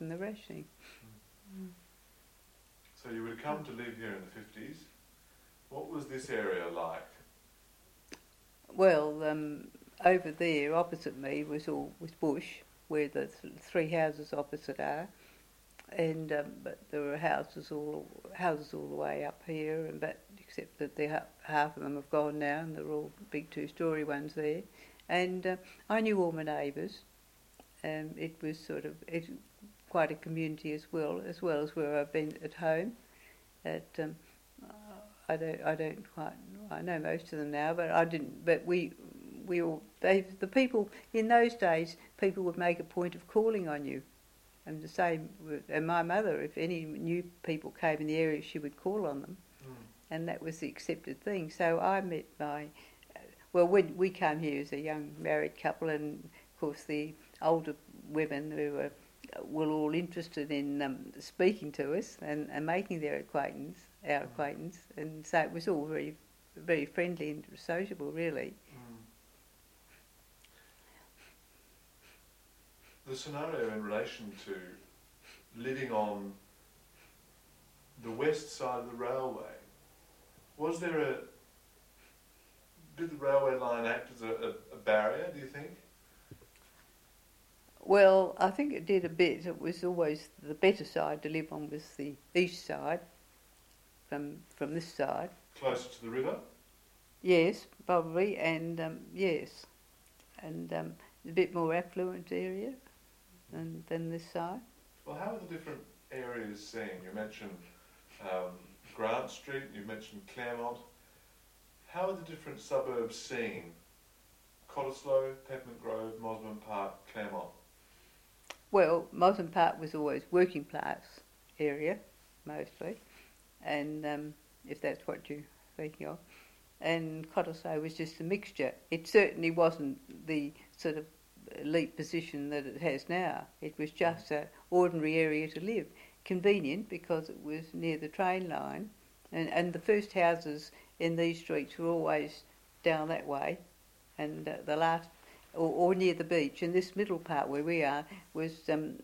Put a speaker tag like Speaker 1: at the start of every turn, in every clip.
Speaker 1: the rationing.
Speaker 2: So you would come to live here in the 50s. What was this area like?
Speaker 1: Well, um, over there opposite me was all was bush, where the th- three houses opposite are, and um, but there were houses all houses all the way up here, and but except that they ha- half of them have gone now, and they're all big two-story ones there, and uh, I knew all my neighbours. Um, it was sort of it, quite a community as well, as well as where I've been at home. At um, I don't I don't quite I know most of them now, but I didn't. But we we all they the people in those days people would make a point of calling on you, and the same with, and my mother if any new people came in the area she would call on them,
Speaker 2: Mm.
Speaker 1: and that was the accepted thing. So I met my well when we came here as a young married couple, and of course the older women who were were all interested in um, speaking to us and, and making their acquaintance, our acquaintance, and so it was all very, very friendly and sociable, really.
Speaker 2: Mm. The scenario in relation to living on the west side of the railway, was there a, did the railway line act as a, a, a barrier, do you think?
Speaker 1: Well, I think it did a bit. It was always the better side to live on was the east side, from from this side.
Speaker 2: Closer to the river?
Speaker 1: Yes, probably, and um, yes, and um, a bit more affluent area than than this side.
Speaker 2: Well, how are the different areas seen? You mentioned um, Grant Street, you mentioned Claremont. How are the different suburbs seen? Cottesloe, Peppermint Grove, Mosman Park, Claremont.
Speaker 1: Well, Mosman Park was always working class area, mostly, and um, if that's what you're thinking of. And Cottesloe was just a mixture. It certainly wasn't the sort of elite position that it has now. It was just an ordinary area to live. Convenient because it was near the train line, and, and the first houses in these streets were always down that way, and uh, the last or, or near the beach. And this middle part where we are was um,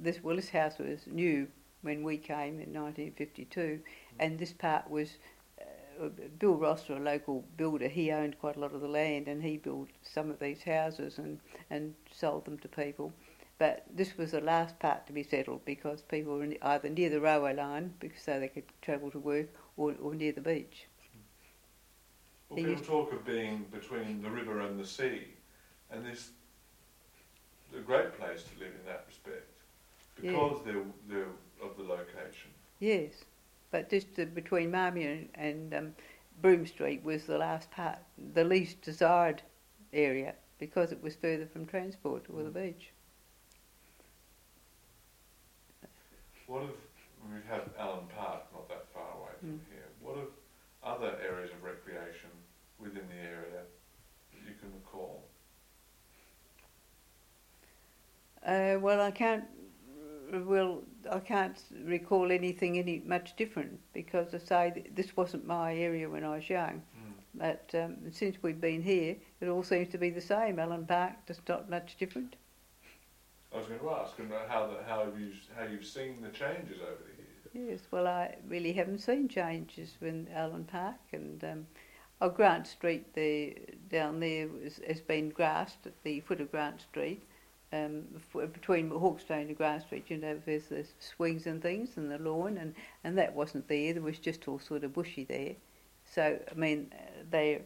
Speaker 1: this well, this house was new when we came in 1952, and this part was uh, Bill Rosser, a local builder. He owned quite a lot of the land, and he built some of these houses and and sold them to people. But this was the last part to be settled because people were either near the railway line because so they could travel to work, or, or near the beach.
Speaker 2: Well,
Speaker 1: They
Speaker 2: people talk of being between the river and the sea, and this a great place to live in that respect because they're, they're of the location.
Speaker 1: Yes, but just between Marmion and um, Broome Street was the last part, the least desired area because it was further from transport or the
Speaker 2: Mm.
Speaker 1: beach.
Speaker 2: What of we have Allen Park not that far away from
Speaker 1: Mm.
Speaker 2: here? What of other areas of recreation within the area that you can recall?
Speaker 1: Uh, well, I can't. Well, I can't recall anything any much different because I say this wasn't my area when I was young.
Speaker 2: Mm.
Speaker 1: But um, since we've been here, it all seems to be the same. Allen Park, just not much different.
Speaker 2: I was going to ask how the, how have you how you've seen the changes over the years.
Speaker 1: Yes, well, I really haven't seen changes in Allen Park and um, oh, Grant Street there, down there was, has been grassed at the foot of Grant Street. Um, f- between Hawkstone and Street, you know, there's the swings and things and the lawn, and, and that wasn't there. There was just all sort of bushy there. So I mean, they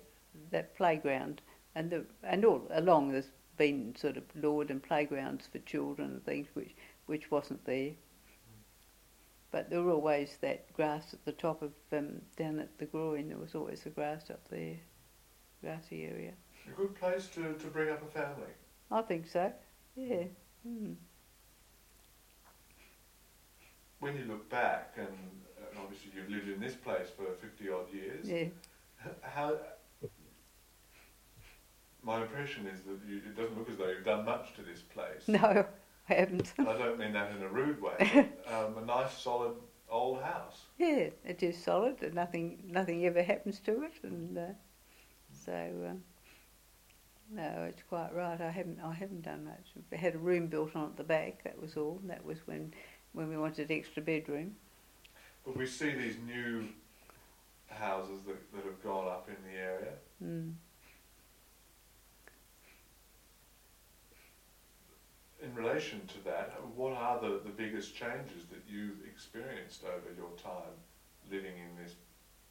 Speaker 1: that playground and the and all along there's been sort of lawn and playgrounds for children and things which which wasn't there. But there were always that grass at the top of um, down at the groin. There was always the grass up there, grassy area.
Speaker 2: A good place to, to bring up a family.
Speaker 1: I think so. Yeah. Mm.
Speaker 2: When you look back, and uh, obviously you've lived in this place for 50 odd years,
Speaker 1: Yeah.
Speaker 2: how, my impression is that you, it doesn't look as though you've done much to this place.
Speaker 1: No, I haven't.
Speaker 2: I don't mean that in a rude way. But, um, a nice, solid old house.
Speaker 1: yeah, it is solid. And nothing, nothing ever happens to it, and uh, so. Um, No, it's quite right. I haven't. I haven't done much. We had a room built on at the back. That was all. That was when, when we wanted extra bedroom.
Speaker 2: But we see these new houses that, that have gone up in the area.
Speaker 1: Mm.
Speaker 2: In relation to that, what are the, the biggest changes that you've experienced over your time living in this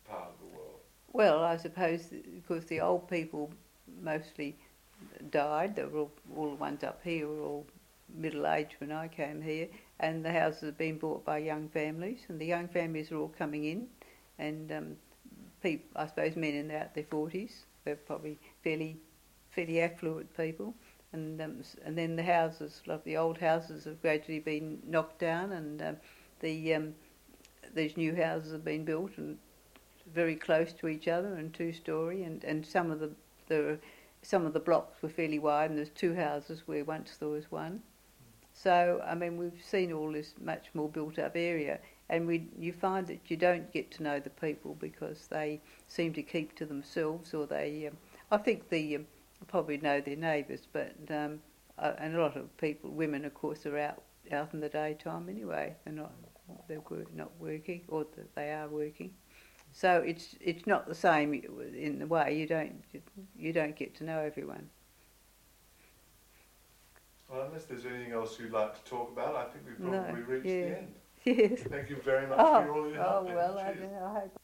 Speaker 2: part of the world?
Speaker 1: Well, I suppose because the old people mostly died. They were all, all the ones up here were all middle aged when I came here, and the houses have been bought by young families, and the young families are all coming in, and um, people, I suppose men in their, their forties, they're probably fairly fairly affluent people, and um, and then the houses, like the old houses, have gradually been knocked down, and um, the um, these new houses have been built and very close to each other and two story, and, and some of the some of the blocks were fairly wide, and there's two houses where once there was one. So I mean, we've seen all this much more built up area, and we you find that you don't get to know the people because they seem to keep to themselves, or they. Um, I think the um, probably know their neighbours, but um, and a lot of people, women of course, are out out in the daytime anyway. They're not they're not working, or they are working. So it's it's not the same in the way you don't you don't get to know everyone.
Speaker 2: Well, unless there's anything else you'd like to talk about, I think we've probably
Speaker 1: No,
Speaker 2: reached
Speaker 1: yeah.
Speaker 2: the end.
Speaker 1: Yes.
Speaker 2: Thank you very much
Speaker 1: Oh,
Speaker 2: for all your
Speaker 1: oh
Speaker 2: help.
Speaker 1: well, I. I hope.